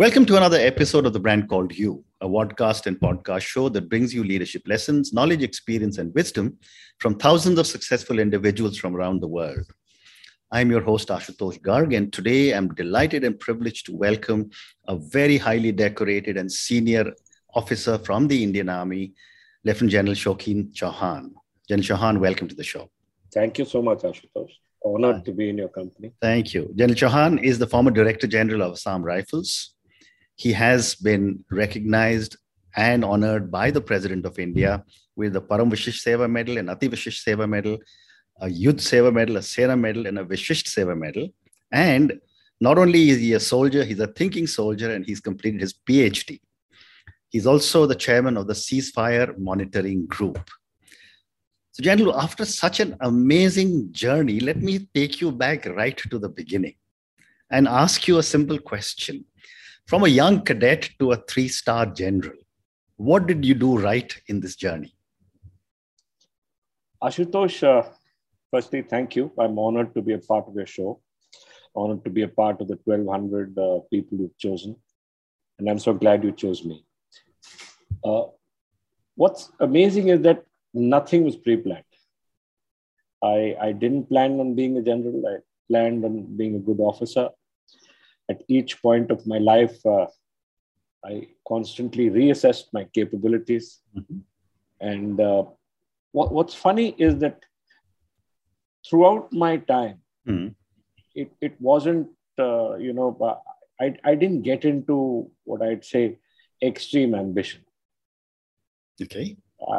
Welcome to another episode of The Brand Called You, a podcast and podcast show that brings you leadership lessons, knowledge, experience, and wisdom from thousands of successful individuals from around the world. I'm your host, Ashutosh Garg, and today I'm delighted and privileged to welcome a very highly decorated and senior officer from the Indian Army, Lieutenant General Shokin Chauhan. General Chauhan, welcome to the show. Thank you so much, Ashutosh. Honored to be in your company. Thank you. General Chauhan is the former Director General of Assam Rifles. He has been recognized and honored by the President of India with the Param Vishisht Seva Medal and Ati Vishisht Seva Medal, a Yudh Seva Medal, a Sena Medal, and a Vishisht Seva Medal. And not only is he a soldier, he's a thinking soldier and he's completed his PhD. He's also the chairman of the Ceasefire Monitoring Group. So, General, after such an amazing journey, let me take you back right to the beginning and ask you a simple question. From a young cadet to a three star general, what did you do right in this journey? Ashutosh, uh, firstly, thank you. I'm honored to be a part of your show, honored to be a part of the 1,200 uh, people you've chosen. And I'm so glad you chose me. Uh, what's amazing is that nothing was pre planned. I, I didn't plan on being a general, I planned on being a good officer. At each point of my life, uh, I constantly reassessed my capabilities. Mm-hmm. And uh, what, what's funny is that throughout my time, mm-hmm. it, it wasn't, uh, you know, uh, I, I didn't get into what I'd say extreme ambition. Okay.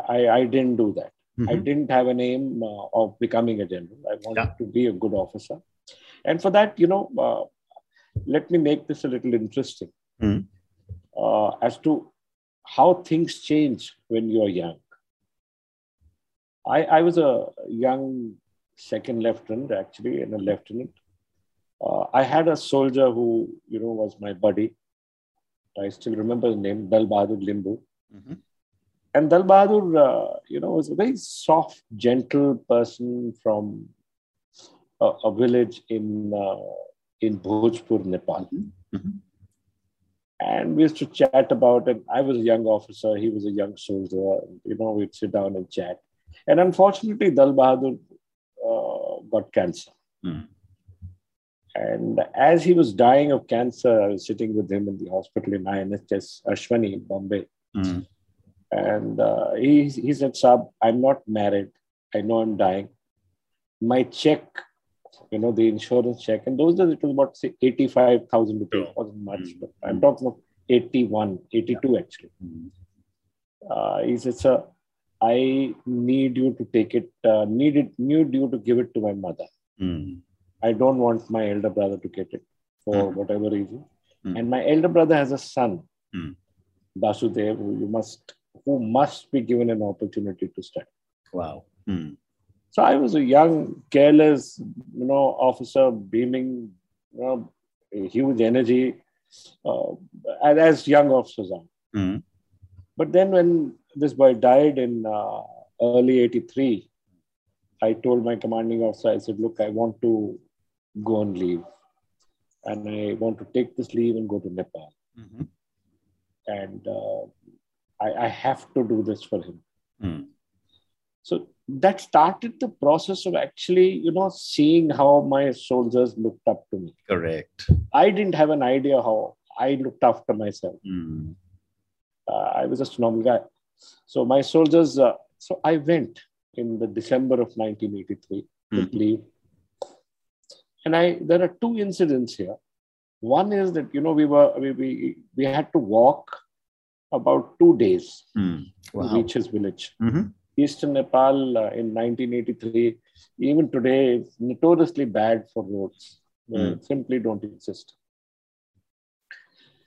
I, I didn't do that. Mm-hmm. I didn't have an aim uh, of becoming a general. I wanted yeah. to be a good officer. And for that, you know, uh, let me make this a little interesting mm-hmm. uh, as to how things change when you're young. I, I was a young second lieutenant, actually, and a lieutenant. Uh, I had a soldier who, you know, was my buddy. I still remember his name, Dal Bahadur Limbu. Mm-hmm. And Dal Bahadur, uh, you know, was a very soft, gentle person from a, a village in uh, in Bhojpur, Nepal. Mm-hmm. And we used to chat about it. I was a young officer, he was a young soldier. You know, we'd sit down and chat. And unfortunately, Dal Bahadur uh, got cancer. Mm. And as he was dying of cancer, I was sitting with him in the hospital in INHS Asvini in Bombay. Mm. And uh, he, he said, Sab, I'm not married. I know I'm dying. My check, you know, the insurance check, and those days it was about say 85,000 rupees, wasn't much, mm-hmm. but I'm talking of 81, 82 actually. Mm-hmm. Uh, he said, Sir, I need you to take it, uh, need it, need you to give it to my mother. Mm-hmm. I don't want my elder brother to get it for mm. whatever reason. Mm. And my elder brother has a son, mm. Who you must who must be given an opportunity to study. Wow. So I was a young, careless, you know, officer, beaming, you know, huge energy, uh, as young officers are. Hmm. But then when this boy died in uh, early 83, I told my commanding officer, I said, look, I want to go and leave. And I want to take this leave and go to Nepal. Mm-hmm. And uh, I, I have to do this for him. Mm. So that started the process of actually, you know, seeing how my soldiers looked up to me. Correct. I didn't have an idea how I looked after myself. Mm. Uh, I was just a normal guy. So my soldiers, uh, so I went in the December of 1983 mm. to leave. And I, there are two incidents here. One is that, you know, we were, we, we, we had to walk about two days mm. wow. to reach his village. Mm-hmm. Eastern Nepal uh, in 1983, even today, is notoriously bad for roads. Mm. simply don't exist.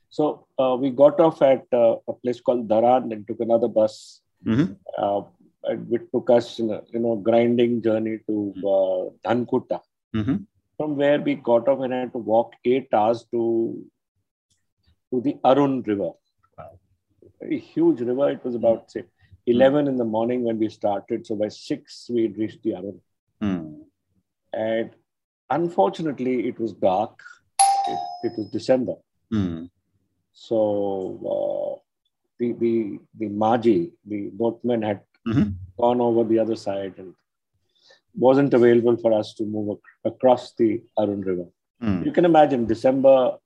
So uh, we got off at uh, a place called Dharan and took another bus. Mm-hmm. Uh, it took us, in a, you know, grinding journey to hmm. uh, Dhankuta. Mm-hmm. From where we got off and had to walk eight hours to to the Arun River very huge river. It was about, say, 11 mm. in the morning when we started. So by 6, we had reached the Arun. Mm. And unfortunately, it was dark. It, it was December. Mm. So uh, the the the Maji, the boatman, had Mhm. gone over the other side and wasn't available for us to move ac- across the Arun River. Mm. You can imagine December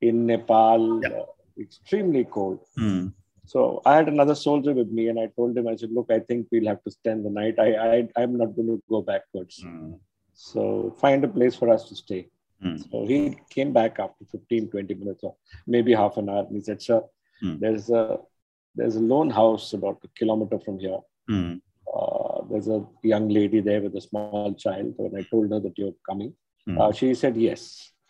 in Nepal, Yeah. uh, extremely cold. Mm. So I had another soldier with me, and I told him, I said, "Look, I think we'll have to spend the night. I, I I'm not going to go backwards. Mm. So find a place for us to stay." Mm. So he came back after 15, 20 minutes or maybe half an hour. And he said, Sir, Hmm. there's a there's a lone house about a kilometer from here. Mm. Uh, there's a young lady there with a small child. When I told her that you're coming, Hmm. uh, she said yes.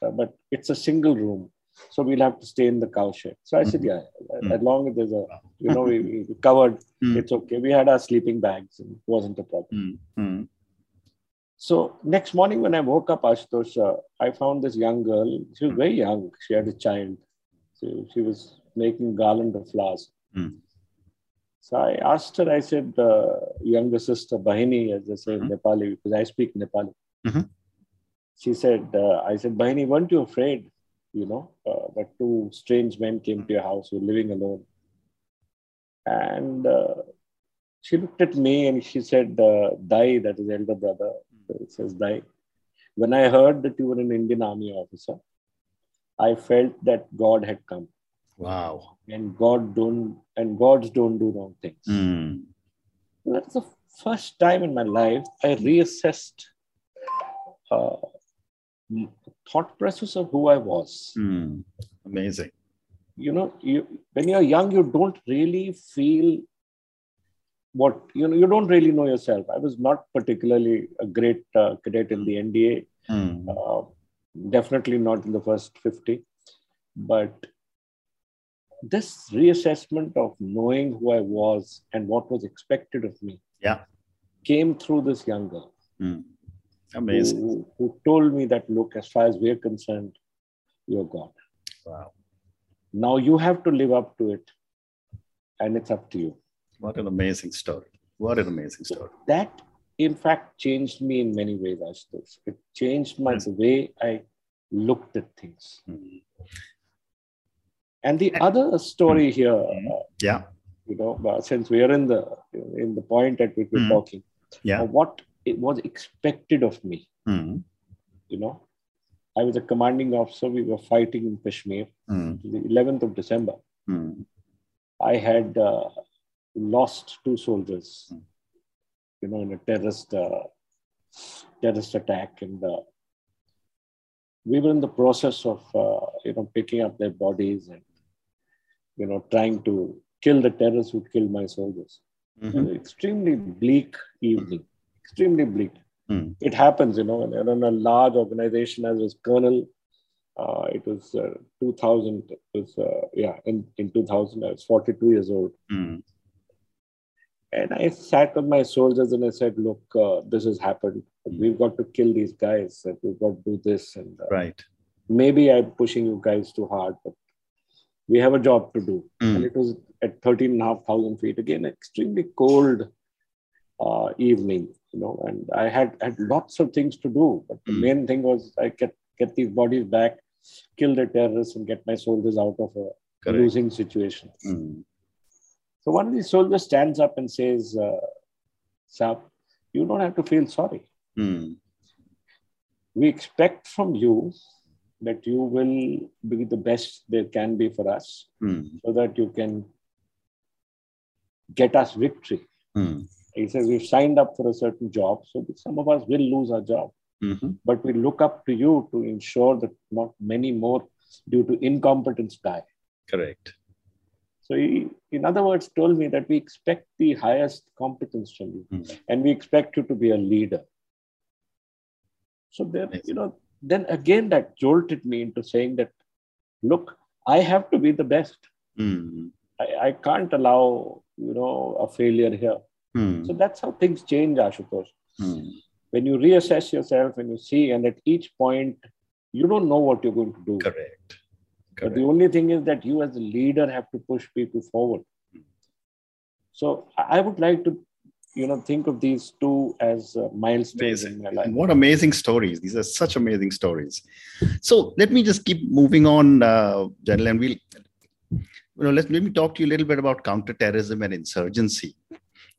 Uh, but it's a single room. So we'll have to stay in the cow shed. So I said, yeah, Hmm. as long as there's a, you know, we, we covered, Hmm. it's okay. We had our sleeping bags and it wasn't a problem. Mm. Mm. So next morning when I woke up, Ashutosh, uh, I found this young girl. She was very young. She had a child. So she was making garland of flowers. Hmm. So I asked her, I said, uh, younger sister, Bahini, as they say in Mhm. Nepali, because I speak Nepali. Mhm. She said, uh, I said, Bahini, weren't you afraid, you know, uh, that two strange men came to your house, you were living alone. And uh, she looked at me and she said, uh, Dai, that is elder brother, it says Dai. When I heard that you were an Indian army officer, I felt that God had come Wow. and God don't and gods don't do wrong things. Mm. That's the first time in my life I reassessed uh, thought process of who I was. Mm. Amazing. You know, you when you're young, you don't really feel what you know. You don't really know yourself. I was not particularly a great uh, cadet in the NDA. Mm. Uh, definitely not in the first 50 but this reassessment of knowing who i was and what was expected of me Yeah. came through this young girl Mm. Amazing. who, who told me that look as far as we're concerned you're god Wow. now you have to live up to it and it's up to you What an amazing story. What an amazing story. that in fact changed me in many ways I Ashutosh. it changed my Yes. the way i looked at things Mm. and the other story here Mhm. uh, Yeah. you know, since we are in the in the point at which we're Mm. talking, Yeah. uh, what it was expected of me. Mm. You know, I was a commanding officer. We were fighting in Kashmir, Mm. the 11th of December. Mm. I had uh, lost two soldiers, Mm. you know, in a terrorist uh, terrorist attack, and uh, we were in the process of uh, you know picking up their bodies and you know trying to kill the terrorists who killed my soldiers. Mhm. an extremely bleak evening, extremely bleak. Mm. It happens, you know, in a large organization as was Colonel. Uh, it was uh, 2000. It was, uh, yeah, in, in 2000, I was 42 years old. Mm. And I sat with my soldiers and I said, look, uh, this has happened. We've got to kill these guys. And we've got to do this. And uh, Right. maybe I'm pushing you guys too hard, but we have a job to do. And Mm. it was at 13,500 feet. Again, extremely cold uh, evening, you know, and I had, had lots of things to do. But the Mm. main thing was I get, get these bodies back, kill the terrorists, and get my soldiers out of a Correct. losing situation. Mm. So one of these soldiers stands up and says, uh, Sab, you don't have to feel sorry. Mm. We expect from you that you will be the best there can be for us Mm. so that you can get us victory. He says, We've signed up for a certain job, so some of us will lose our job. Mhm. But we look up to you to ensure that not many more, due to incompetence, die. Correct. So, he, in other words, told me that we expect the highest competence from you Mm. and we expect you to be a leader. So, then, you know, then again, that jolted me into saying that, look, I have to be the best. Mm. I, I can't allow, you know, a failure here. Mm. So that's how things change, Ashutosh. Mm. When you reassess yourself and you see, and at each point, you don't know what you're going to do. Correct. But the only thing is that you, as a leader, have to push people forward. So I would like to, you know, think of these two as uh, milestones in Amazing. my life. What amazing stories. These are such amazing stories. So let me just keep moving on, uh, and we'll you know, let, let me talk to you a little bit about counterterrorism and insurgency.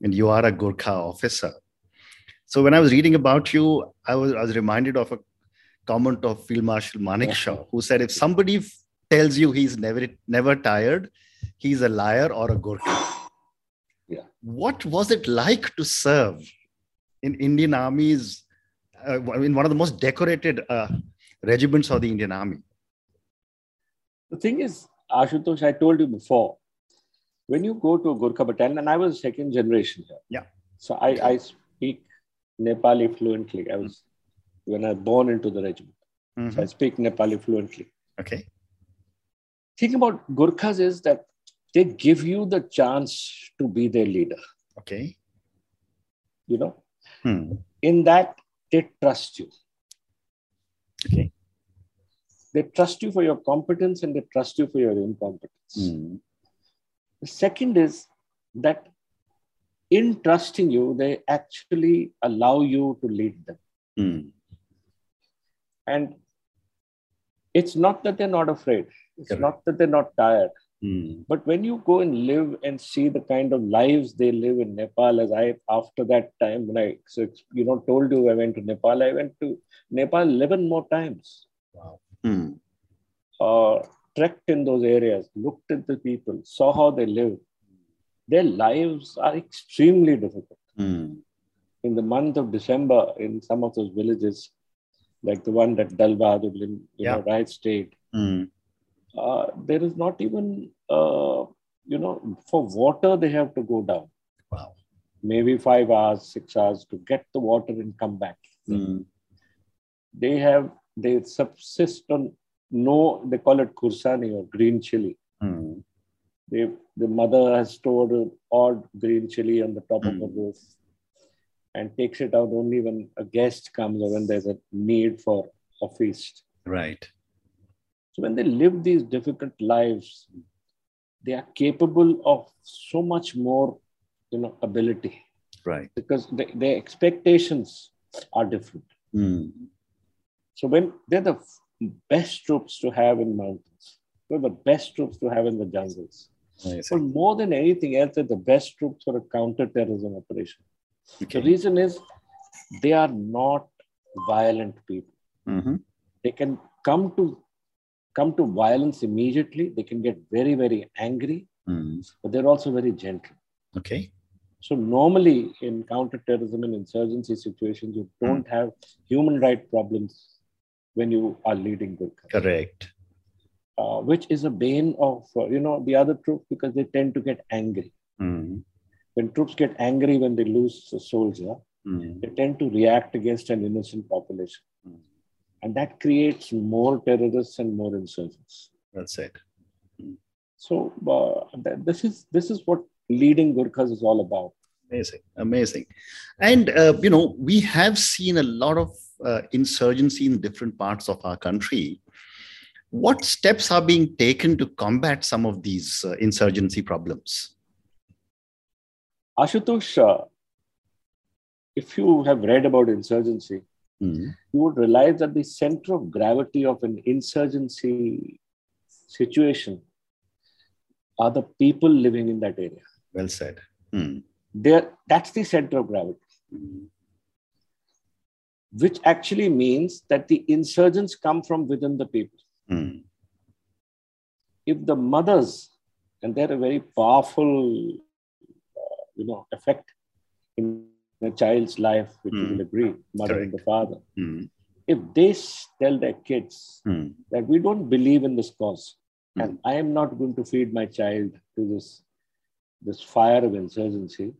And you are a Gurkha officer. So when I was reading about you, I was, I was reminded of a comment of Field Marshal Manekshaw, who said, if somebody tells you he's never never tired, he's a liar or a Gurkha. Yeah. What was it like to serve in Indian armies, uh, in one of the most decorated uh, regiments of the Indian Army? The thing is, Ashutosh, I told you before, when you go to Gurkha battalion, and I was second generation here. Yeah. So I, I speak Nepali fluently. I was when I born into the regiment. Mhm. So I speak Nepali fluently. Okay. Thing about Gurkhas is that they give you the chance to be their leader. Okay. You know, Hmm. in that they trust you. Okay. They trust you for your competence and they trust you for your incompetence. Hmm. The second is that in trusting you, they actually allow you to lead them. Hmm. And it's not that they're not afraid, it's Correct. not that they're not tired. Hmm. But when you go and live and see the kind of lives they live in Nepal, as I after that time when I so you know told you I went to Nepal, I went to Nepal eleven more times. Hmm. Uh, trekked in those areas, looked at the people, saw how they live. Their lives are extremely difficult. Hmm. In the month of December, in some of those villages, like the one that Dal Bahadur, you Yeah. know, right stayed, Hmm. uh, there is not even, uh, you know, for water they have to go down. Wow. Maybe five hours, six hours to get the water and come back. Hmm. They have, they subsist on no, they call it kursani or green chili. Hmm. They, the mother has stored an odd green chili on the top of Mm. the roof and takes it out only when a guest comes or when there's a need for a feast. Right. So when they live these difficult lives, they are capable of so much more, you know, ability Right. because they, their expectations are different. Hmm. So when they're the best troops to have in mountains, they're the best troops to have in the jungles. But more than anything else, they're the best troops for a counter-terrorism operation. The reason is they are not violent people. Mhm. They can come to come to violence immediately. They can get very, very angry, Hmm. but they're also very gentle. Okay. So normally in counter-terrorism and insurgency situations, you don't have human right problems when you are leading Gurkha, Correct. uh, which is a bane of uh, you know the other troops because they tend to get angry. Hmm. When troops get angry when they lose a soldier, Hmm. they tend to react against an innocent population. Mm. And that creates more terrorists and more insurgents. That's it. So uh, that, this is this is what leading Gurkhas is all about. Amazing, amazing. And, uh, you know, we have seen a lot of uh, insurgency in different parts of our country. What steps are being taken to combat some of these uh, insurgency problems? Ashutosh, uh, if you have read about insurgency, Hmm. you would realize that the center of gravity of an insurgency situation are the people living in that area. Well said. Hmm. There, that's the center of gravity. Hmm. Which actually means that the insurgents come from within the people. Hmm. If the mothers, and they're a very powerful, uh, you know, effect in a child's life, which you Hmm. will agree, mother and the father. Hmm. If they tell their kids Hmm. that we don't believe in this cause, Hmm. and I am not going to feed my child to this, this fire of insurgency,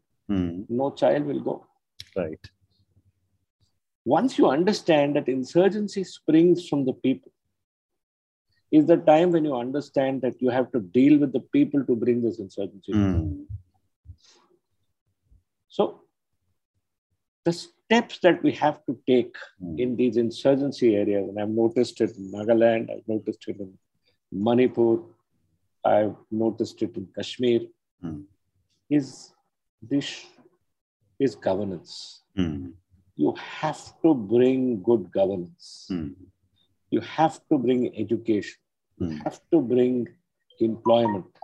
no child will go. Right. Once you understand that insurgency springs from the people, is the time when you understand that you have to deal with the people to bring this insurgency. Hmm. So, the steps that we have to take Hmm. in these insurgency areas, and I've noticed it in Nagaland, I've noticed it in Manipur, I've noticed it in Kashmir, Hmm. is this is governance. Hmm. You have to bring good governance. Hmm. you have to bring education, you Hmm. have to bring employment,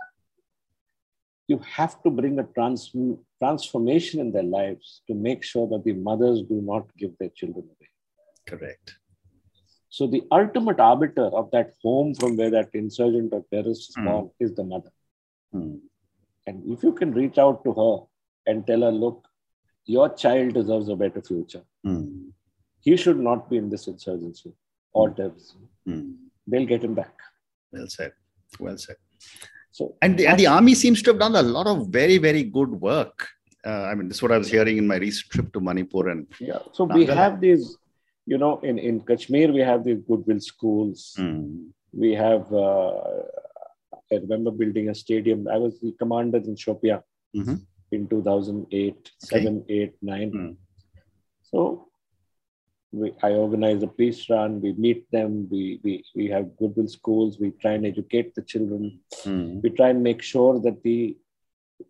you have to bring a trans- transformation in their lives to make sure that the mothers do not give their children away. Correct. So the ultimate arbiter of that home from where that insurgent or terrorist is Mm. born is the mother. Mm. And if you can reach out to her and tell her, look, your child deserves a better future. Mm. He should not be in this insurgency or terrorism. Mm. They'll get him back. Well said. Well said. So And the, and the army seems to have done a lot of very, very good work. Uh, I mean, this is what I was hearing in my recent trip to Manipur. And yeah, so we have these, you know, in, in Kashmir, we have these goodwill schools. Mm. We have, uh, I remember building a stadium. I was the commander in Shopian Mhm. In 2008, 7, 8, 9. Mm. So we, I organize a peace run. We meet them. We, we, we have goodwill schools. We try and educate the children. Mm. We try and make sure that the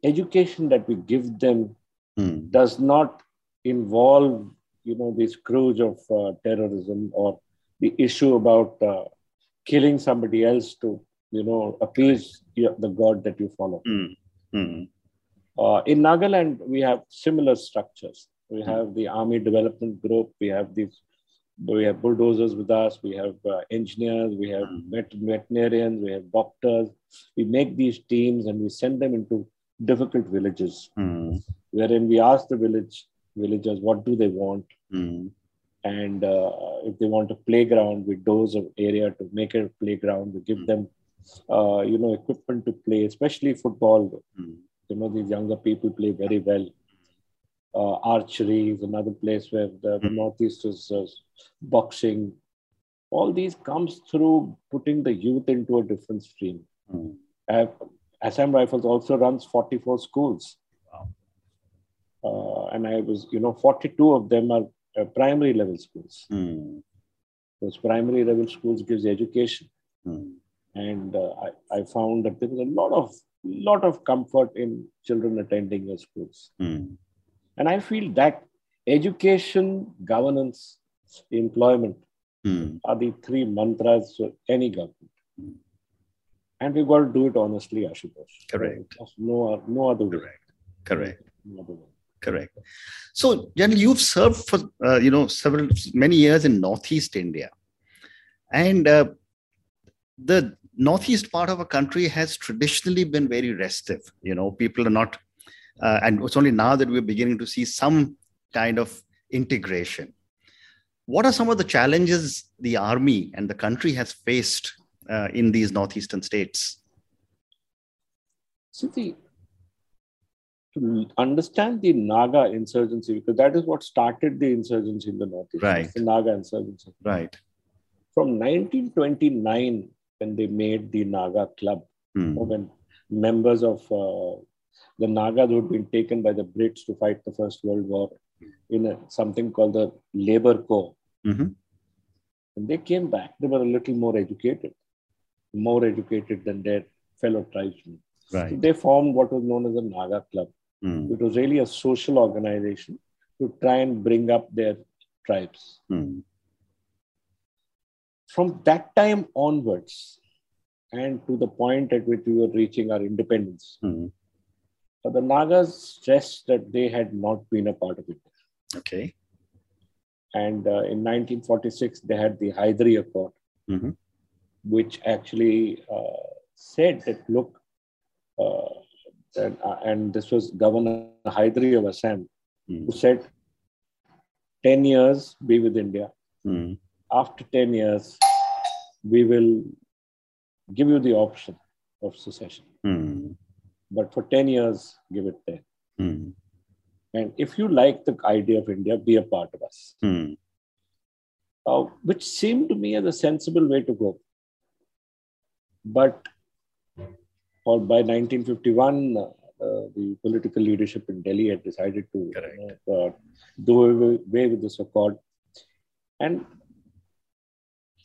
education that we give them Mm. does not involve, you know, the scourge of uh, terrorism or the issue about uh, killing somebody else to, you know, appease the God that you follow. Mm. Uh, in Nagaland, we have similar structures. We have the Army Development Group. We have these. We have bulldozers with us. We have uh, engineers. We have Mm. vet- veterinarians. We have doctors. We make these teams and we send them into difficult villages, Mm. wherein we ask the village villagers what do they want, Mm. and uh, if they want a playground, we dose an area to make a playground. We give Mm. them, uh, you know, equipment to play, especially football Mm. You know these younger people play very well uh, archery is another place where the, Mhm. northeast is uh, boxing all these comes through putting the youth into a different stream Mm. uh, assam rifles also runs 44 schools Wow. uh, and i was you know 42 of them are uh, primary level schools Mm. those primary level schools gives education Mm. and uh, I, I found that there was a lot of lot of comfort in children attending your schools Mm. And I feel that education, governance, employment Mm. are the three mantras for any government. Mm. And we've got to do it honestly, Ashutosh. Correct. No, no other way. Correct. Correct. No other way. Correct. So, General, you've served for uh, you know several many years in Northeast India, and uh, the northeast part of our country has traditionally been very restive. You know, people are not, uh, and it's only now that we're beginning to see some kind of integration. What are some of the challenges the army and the country has faced uh, in these northeastern states? See, the, to understand the Naga insurgency, because that is what started the insurgency in the Northeast. Right. The Naga insurgency. Right. From 1929, when they made the Naga Club, or when members of uh, the Nagas who had been taken by the Brits to fight the First World War in a, something called the Labor Corps. Mhm. When they came back, they were a little more educated, more educated than their fellow tribesmen. Right. They formed what was known as the Naga Club. Hmm. It was really a social organization to try and bring up their tribes. Hmm. From that time onwards, and to the point at which we were reaching our independence, Hmm. uh, the Nagas stressed that they had not been a part of it. Okay. And uh, in 1946, they had the Hydari Accord, Mhm. which actually uh, said that, look, uh, that, uh, and this was Governor Hydari of Assam, Hmm. who said, 10 years be with India. Hmm. After 10 years, we will give you the option of secession. Hmm. But for 10 years, give it 10. Hmm. And if you like the idea of India, be a part of us. Hmm. uh, which seemed to me as a sensible way to go. But or by 1951, uh, the political leadership in Delhi had decided to Correct. you know, uh, do away with this accord. And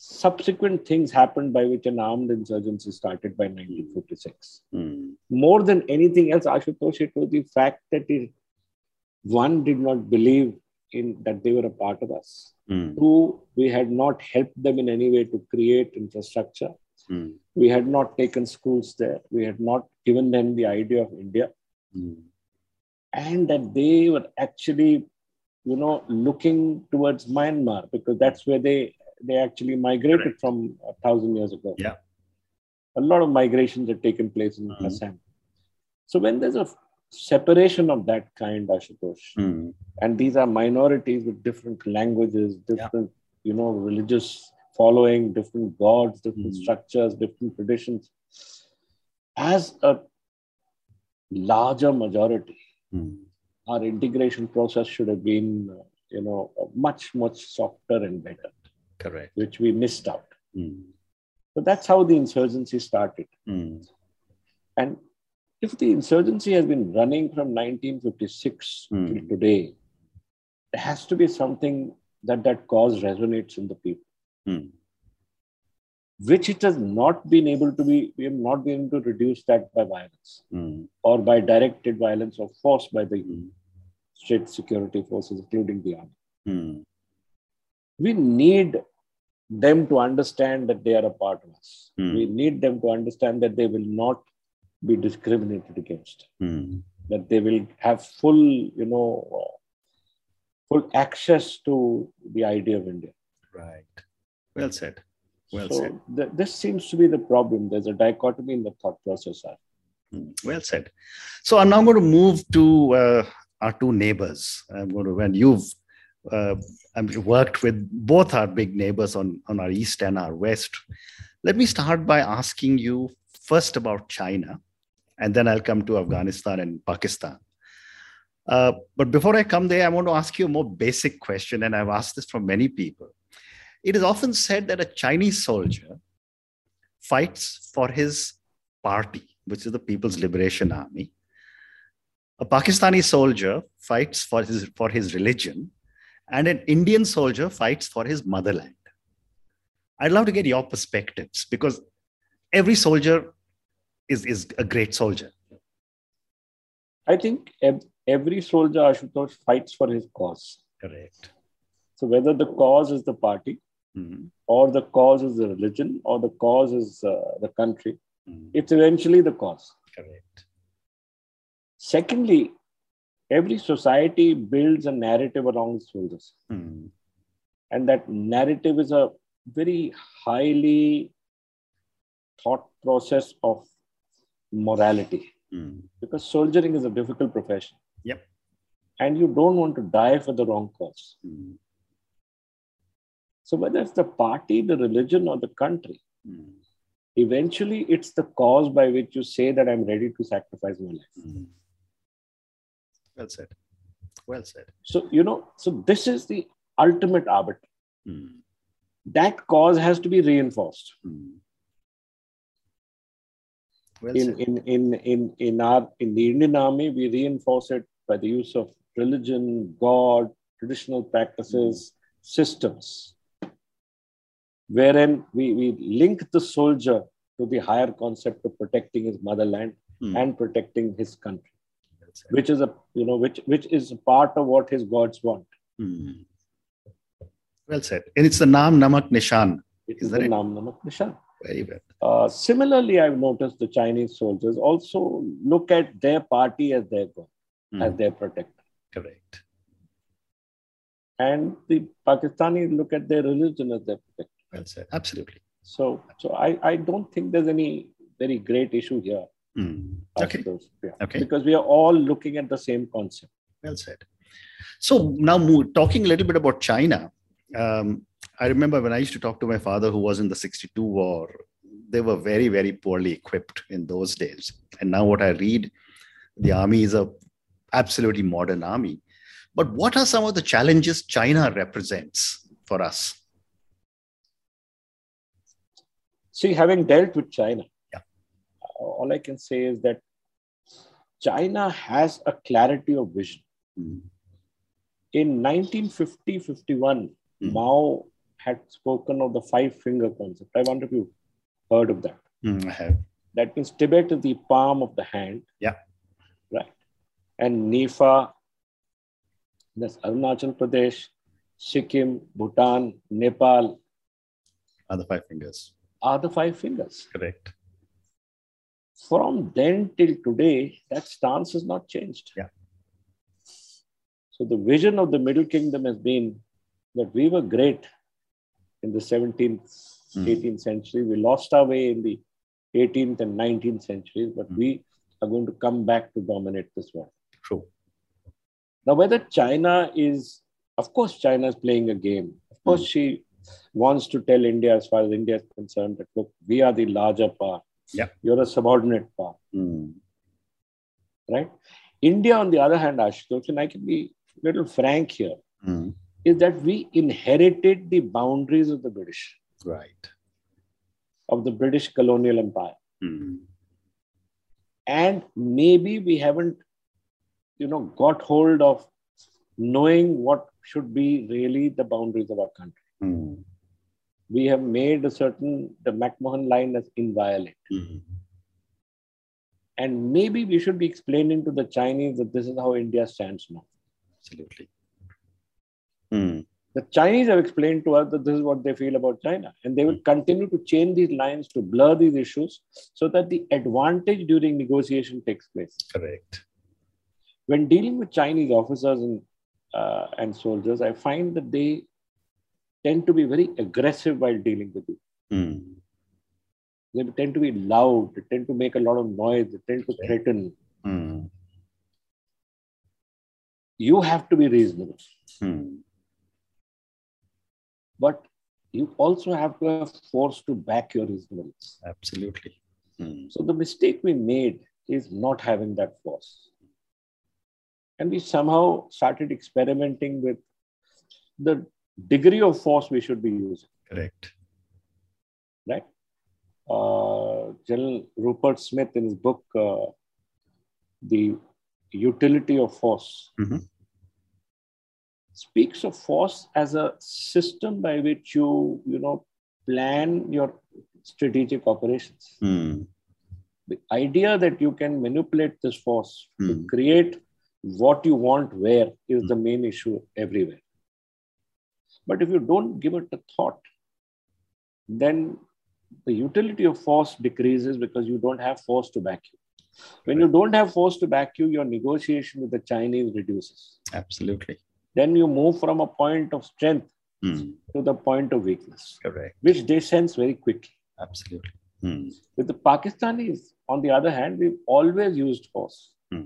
subsequent things happened by which an armed insurgency started by 1956. Hmm. More than anything else, Ashutosh, it was the fact that it, one did not believe in that they were a part of us. Hmm. Two, we had not helped them in any way to create infrastructure. Mm. We had not taken schools there. We had not given them the idea of India. Mm. And that they were actually, you know, looking towards Myanmar because that's where they they actually migrated Correct. from a thousand years ago. Yeah. A lot of migrations have taken place in Mhm. Assam. So when there's a separation of that kind, Ashutosh, Mm. and these are minorities with different languages, different, you know, religious following, different gods, different Mm. structures, different traditions. As a larger majority, Mm. our integration process should have been, you know, much, much softer and better, Correct. which we missed out. Mm. So that's how the insurgency started. Mm. And if the insurgency has been running from 1956 Hmm. till today, there has to be something that that cause resonates in the people, Mm. which it has not been able to be, we have not been able to reduce that by violence Mm. or by directed violence or force by the Mm. state security forces, including the army. Mm. We need them to understand that they are a part of us. Hmm. We need them to understand that they will not be discriminated against. Mm. that they will have full, you know, full access to the idea of India. Right. Well said. Well so said. th- this seems to be the problem. There's a dichotomy in the thought process. Mm, Well said. So I'm now going to move to uh, our two neighbors. I'm going to, when you've uh, worked with both our big neighbors on, on our east and our west. Let me start by asking you first about China, and then I'll come to Afghanistan and Pakistan. Uh, but before I come there, I want to ask you a more basic question, and I've asked this from many people. It is often said that a Chinese soldier fights for his party, which is the People's Liberation Army. A Pakistani soldier fights for his, for his religion, and an Indian soldier fights for his motherland. I'd love to get your perspectives because every soldier is, is a great soldier. I think every soldier, Ashutosh, fights for his cause. Correct. So whether the cause is the party, Mhm. or the cause is the religion, or the cause is uh, the country, Mhm. it's eventually the cause. Correct. Secondly, every society builds a narrative around soldiers. Mhm. and that narrative is a very highly thought process of morality Mhm. because soldiering is a difficult profession Yep. and you don't want to die for the wrong cause Mhm. so whether it's the party the religion or the country Mhm. eventually it's the cause by which you say that i'm ready to sacrifice my life Mhm. Well said. Well said. so you know so this is the ultimate arbiter Mhm. that cause has to be reinforced Mhm. Well in, said. in, in, in, in, our, in the Indian Army, we reinforce it by the use of religion, God, traditional practices, systems, wherein we, we link the soldier to the higher concept of protecting his motherland Mhm. and protecting his country, Said. which is a you know which which is part of what his gods want. Hmm. Well said. And it's the Nam Namak Nishan. It Is is the it? Nam Namak Nishan. Very well. Uh, similarly, I've noticed the Chinese soldiers also look at their party as their god, as Hmm. their protector. Correct. and the Pakistanis look at their religion as their protector. Well said. Absolutely. So, so I, I don't think there's any very great issue here. Hmm. Okay. Yeah. Okay. Because we are all looking at the same concept. Well said. So now move, talking a little bit about China. Um, I remember when I used to talk to my father, who was in the 62 war, they were very, very poorly equipped in those days. And now what I read, the army is a absolutely modern army. But what are some of the challenges China represents for us? See, having dealt with China. All I can say is that China has a clarity of vision. Hmm. In 1950 51, Hmm. Mao had spoken of the five finger concept. I wonder if you heard of that. Hmm, I have. That means Tibet is the palm of the hand. Yeah. Right. And NEFA, that's Arunachal Pradesh, Sikkim, Bhutan, Nepal Other five fingers. are the five fingers. Correct. From then till today, that stance has not changed. Yeah. So the vision of the Middle Kingdom has been that we were great in the 17th, Mm. 18th century. We lost our way in the 18th and 19th centuries, but Mm. we are going to come back to dominate this world. True. Now, whether China is, of course, China is playing a game. Of course, she wants to tell India, as far as India is concerned, that look, we are the larger power. Yeah. You're a subordinate power, Mm. right? India, on the other hand, Ashutosh, and I can be a little frank here, Mm. is that we inherited the boundaries of the British, Right. of the British colonial empire. Mm. And maybe we haven't, you know, got hold of knowing what should be really the boundaries of our country. We have made a certain the McMahon line as inviolate. Mm. And maybe we should be explaining to the Chinese that this is how India stands now. Absolutely. Mm. The Chinese have explained to us that this is what they feel about China. And they will continue to change these lines to blur these issues so that the advantage during negotiation takes place. Correct. When dealing with Chinese officers and, uh, and soldiers, I find that they tend to be very aggressive while dealing with you. Mm. They tend to be loud, they tend to make a lot of noise, they tend to threaten. Mm. You have to be reasonable. Mm. but you also have to have force to back your reasonableness. Absolutely. Mm. So the mistake we made is not having that force. And we somehow started experimenting with the degree of force we should be using, Correct. right? Uh, General Rupert Smith, in his book, uh, The Utility of Force, Mhm. speaks of force as a system by which you, you know, plan your strategic operations. Mm. The idea that you can manipulate this force to Mm. create what you want where is the main issue everywhere. But if you don't give it a thought, then the utility of force decreases because you don't have force to back you. When you don't have force to back you, your negotiation with the Chinese reduces. Absolutely. Then you move from a point of strength Mm. to the point of weakness, Correct. which they sense very quickly. Absolutely. Mm. With the Pakistanis, on the other hand, we've always used force. Hmm.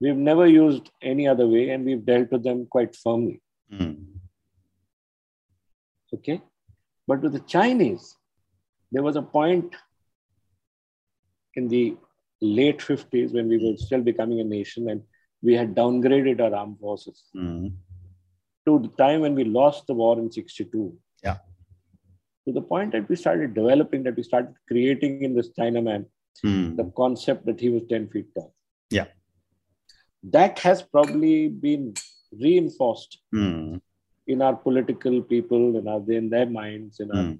We've never used any other way, and we've dealt with them quite firmly. Mm. Okay. But with the Chinese, there was a point in the late 50s when we were still becoming a nation and we had downgraded our armed forces Mm. to the time when we lost the war in 62. Yeah. To the point that we started developing, that we started creating in this Chinaman Mm. the concept that he was 10 feet tall. Yeah. That has probably been reinforced Mm. In our political people, in, our, in their minds, in our Mm.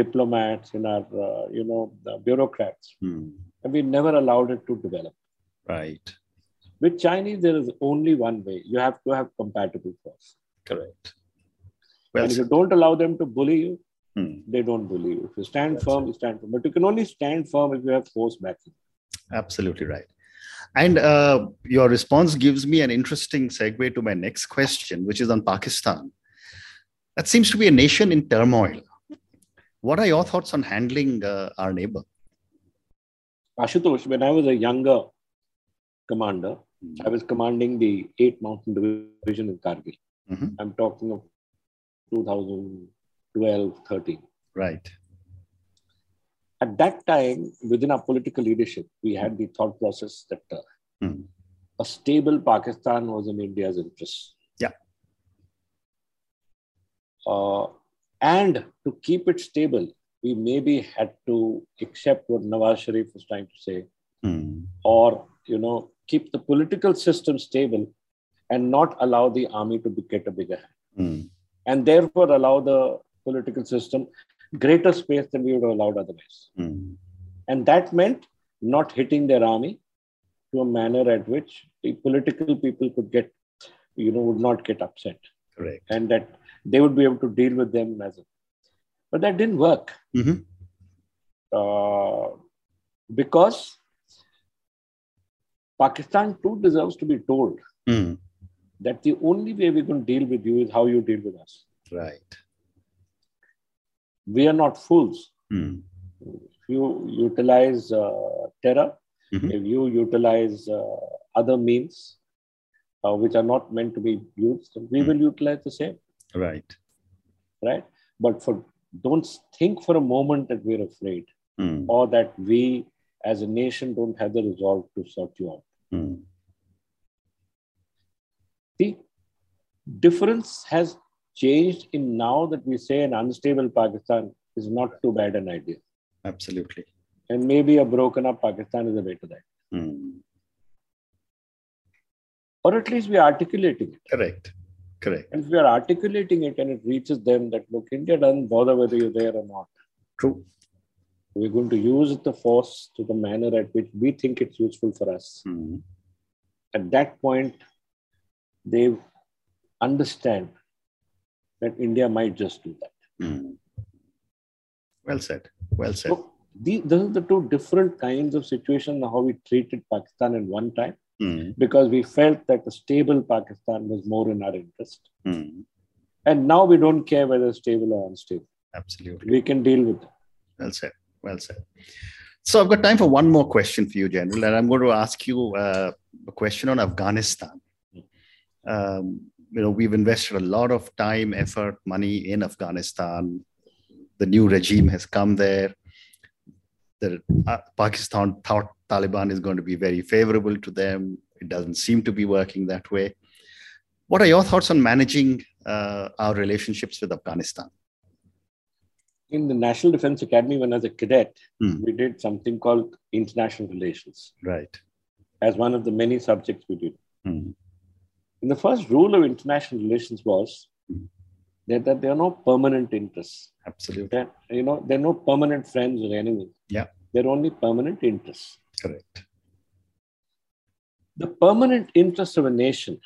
diplomats, in our, uh, you know, the bureaucrats. Mm. And we never allowed it to develop. Right. With Chinese, there is only one way. You have to have compatible force. Correct. Well and if you don't allow them to bully you, Mm. they don't bully you. If you stand That's firm, you stand firm. But you can only stand firm if you have force backing. Absolutely right. And uh, your response gives me an interesting segue to my next question, which is on Pakistan. That seems to be a nation in turmoil. What are your thoughts on handling uh, our neighbor? Ashutosh, when I was a younger commander, Mm. I was commanding the 8th Mountain Division in Kargil. Mhm. I'm talking of 2012 13. Right. At that time, within our political leadership, we had the thought process that uh, Mm. a stable Pakistan was in India's interest. Yeah. Uh, and to keep it stable, we maybe had to accept what Nawaz Sharif was trying to say, Mm. or you know, keep the political system stable and not allow the army to get a bigger hand, Mm. and therefore allow the political system greater space than we would have allowed otherwise. Mm. And that meant not hitting their army to a manner at which the political people could get, you know, would not get upset Correct. and that they would be able to deal with them as a. But that didn't work. Mhm. uh, because Pakistan too deserves to be told Mm. that the only way we can deal with you is how you deal with us. Right. We are not fools. Mm. If you utilize uh, terror, Mhm. if you utilize uh, other means uh, which are not meant to be used, we Mm. will utilize the same, Right. right? But for don't think for a moment that we're afraid Mm. or that we as a nation don't have the resolve to sort you out. The difference has changed in now that we say an unstable Pakistan is not too bad an idea. Absolutely. And maybe a broken up Pakistan is a way to that. Mm. Or at least we are articulating it. Correct. Correct. And if we are articulating it and it reaches them that, look, India doesn't bother whether you're there or not. True. We're going to use the force to the manner at which we think it's useful for us. Mm. At that point, they understand that India might just do that. Mm. Well said. Well said. So these, these are the two different kinds of situations how we treated Pakistan at one time Mm. because we felt that a stable Pakistan was more in our interest. Mm. And now we don't care whether stable or unstable. Absolutely. We can deal with it. Well said. Well said. So I've got time for one more question for you, General, and I'm going to ask you uh, a question on Afghanistan. Um, you know, we've invested a lot of time, effort, money in Afghanistan. The new regime has come there. The uh, Pakistan thought Taliban is going to be very favorable to them. It doesn't seem to be working that way. What are your thoughts on managing uh, our relationships with Afghanistan? In the National Defense Academy, when I was a cadet, Hmm. we did something called international relations Right. as one of the many subjects we did. Hmm. And the first rule of international relations was that, that there are no permanent interests. Absolutely. That you know, there are no permanent friends or enemies. Yeah. There are only permanent interests. Correct. The permanent interests of a nation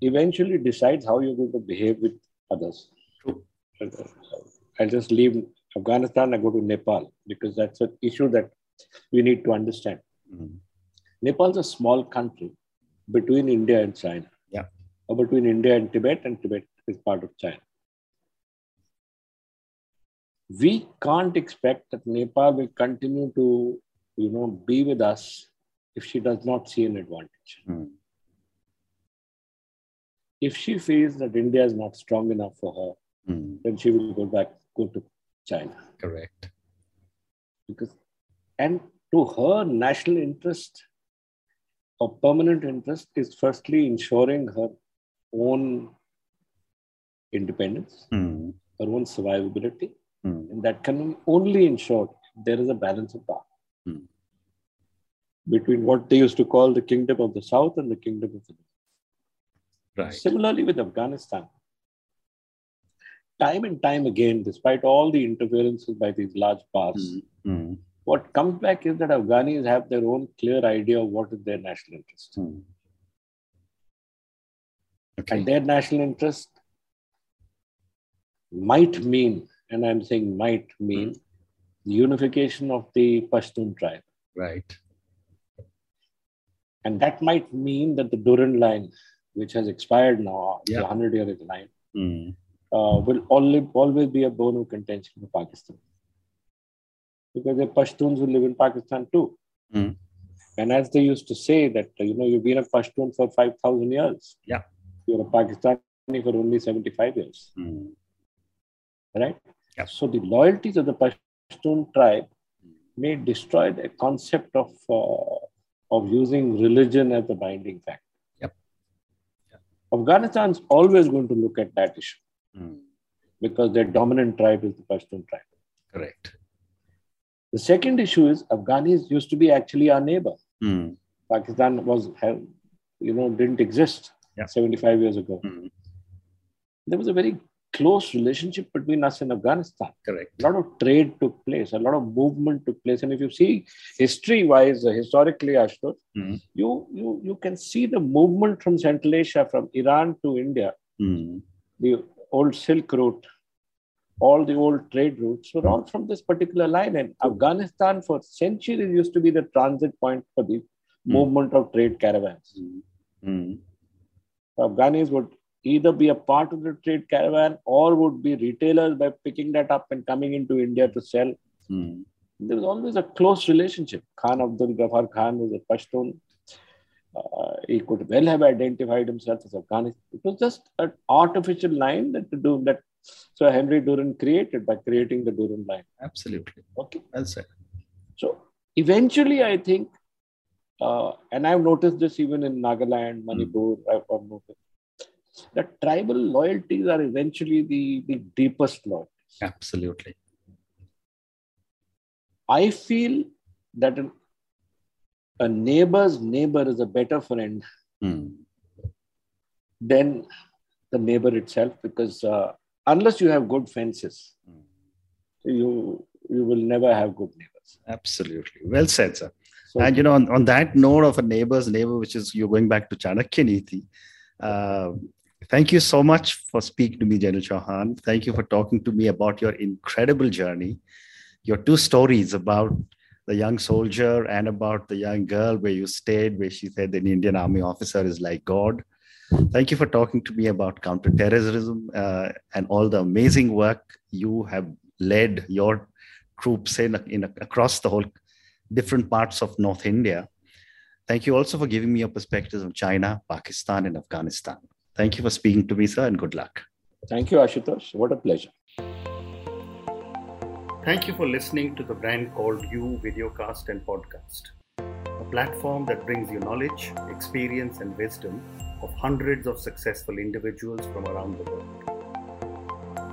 eventually decides how you're going to behave with others. True. I'll just leave Afghanistan and go to Nepal because that's an issue that we need to understand. Mm. Nepal's a small country between India and China. Or between India and Tibet, and Tibet is part of China. We can't expect that Nepal will continue to, you know, be with us if she does not see an advantage. Mm. If she feels that India is not strong enough for her, Mm. then she will go back, go to China. Correct. Because, and to her, national interest or permanent interest is firstly ensuring her own independence, Mm. her own survivability, Mm. and that can only ensure there is a balance of power Hmm. between what they used to call the kingdom of the south and the kingdom of the north. Right. Similarly, with Afghanistan, time and time again, despite all the interferences by these large powers, Mm. Mm. what comes back is that Afghanis have their own clear idea of what is their national interest. Mm. Okay. And their national interest might mean, and I'm saying might mean, the unification of the Pashtun tribe. Right. And that might mean that the Durand line, which has expired now, Yeah. the 100 year line, Mm. uh, will always, always be a bone of contention for Pakistan. Because the Pashtuns will live in Pakistan too. Mm. And as they used to say that, you know, you've been a Pashtun for 5,000 years. Yeah. You're a Pakistani for only 75 years, Mm. right? Yeah. So the loyalties of the Pashtun tribe may destroy the concept of, uh, of using religion as a binding factor. Yep. Afghanistan's always going to look at that issue Mm. because their dominant tribe is the Pashtun tribe. Correct. The second issue is Afghanis used to be actually our neighbor. Mm. Pakistan was, you know, didn't exist Yeah. 75 years ago. Mm. There was a very close relationship between us and Afghanistan. Correct. A lot of trade took place, a lot of movement took place. And if you see history-wise, uh, historically, Ashutosh, Mm. you, you, you can see the movement from Central Asia, from Iran to India, Mm. the old Silk Route, all the old trade routes were all from this particular line. And Afghanistan, for centuries, used to be the transit point for the mm. movement of trade caravans. Mm. Afghanis would either be a part of the trade caravan or would be retailers by picking that up and coming into India to sell. Mm. There was always a close relationship. Khan Abdul Ghaffar Khan was a Pashtun. Uh, he could well have identified himself as Afghanistan. It was just an artificial line that to do that so Henry Durand created by creating the Durand line. Absolutely. Okay. Well said. So eventually, I think, uh, and I've noticed this even in Nagaland, Manipur, mm. I've, I've noticed that tribal loyalties are eventually the, the deepest loyalties. Absolutely. I feel that an, a neighbor's neighbor is a better friend mm. than the neighbor itself because uh, unless you have good fences, mm. you you will never have good neighbors. Absolutely. Well said, sir. So, and you know, on, on that note of a neighbor's neighbor, which is you're going back to Chanakya Niti, uh, thank you so much for speaking to me, General Chauhan. Thank you for talking to me about your incredible journey, your two stories about the young soldier and about the young girl where you stayed, where she said an Indian Army officer is like God. Thank you for talking to me about counterterrorism uh, and all the amazing work you have led your troops in, in across the whole different parts of North India. Thank you also for giving me your perspectives on China, Pakistan, and Afghanistan. Thank you for speaking to me, sir, and good luck. Thank you, Ashutosh. What a pleasure. Thank you for listening to the brand called You Videocast and Podcast, a platform that brings you knowledge, experience, and wisdom of hundreds of successful individuals from around the world.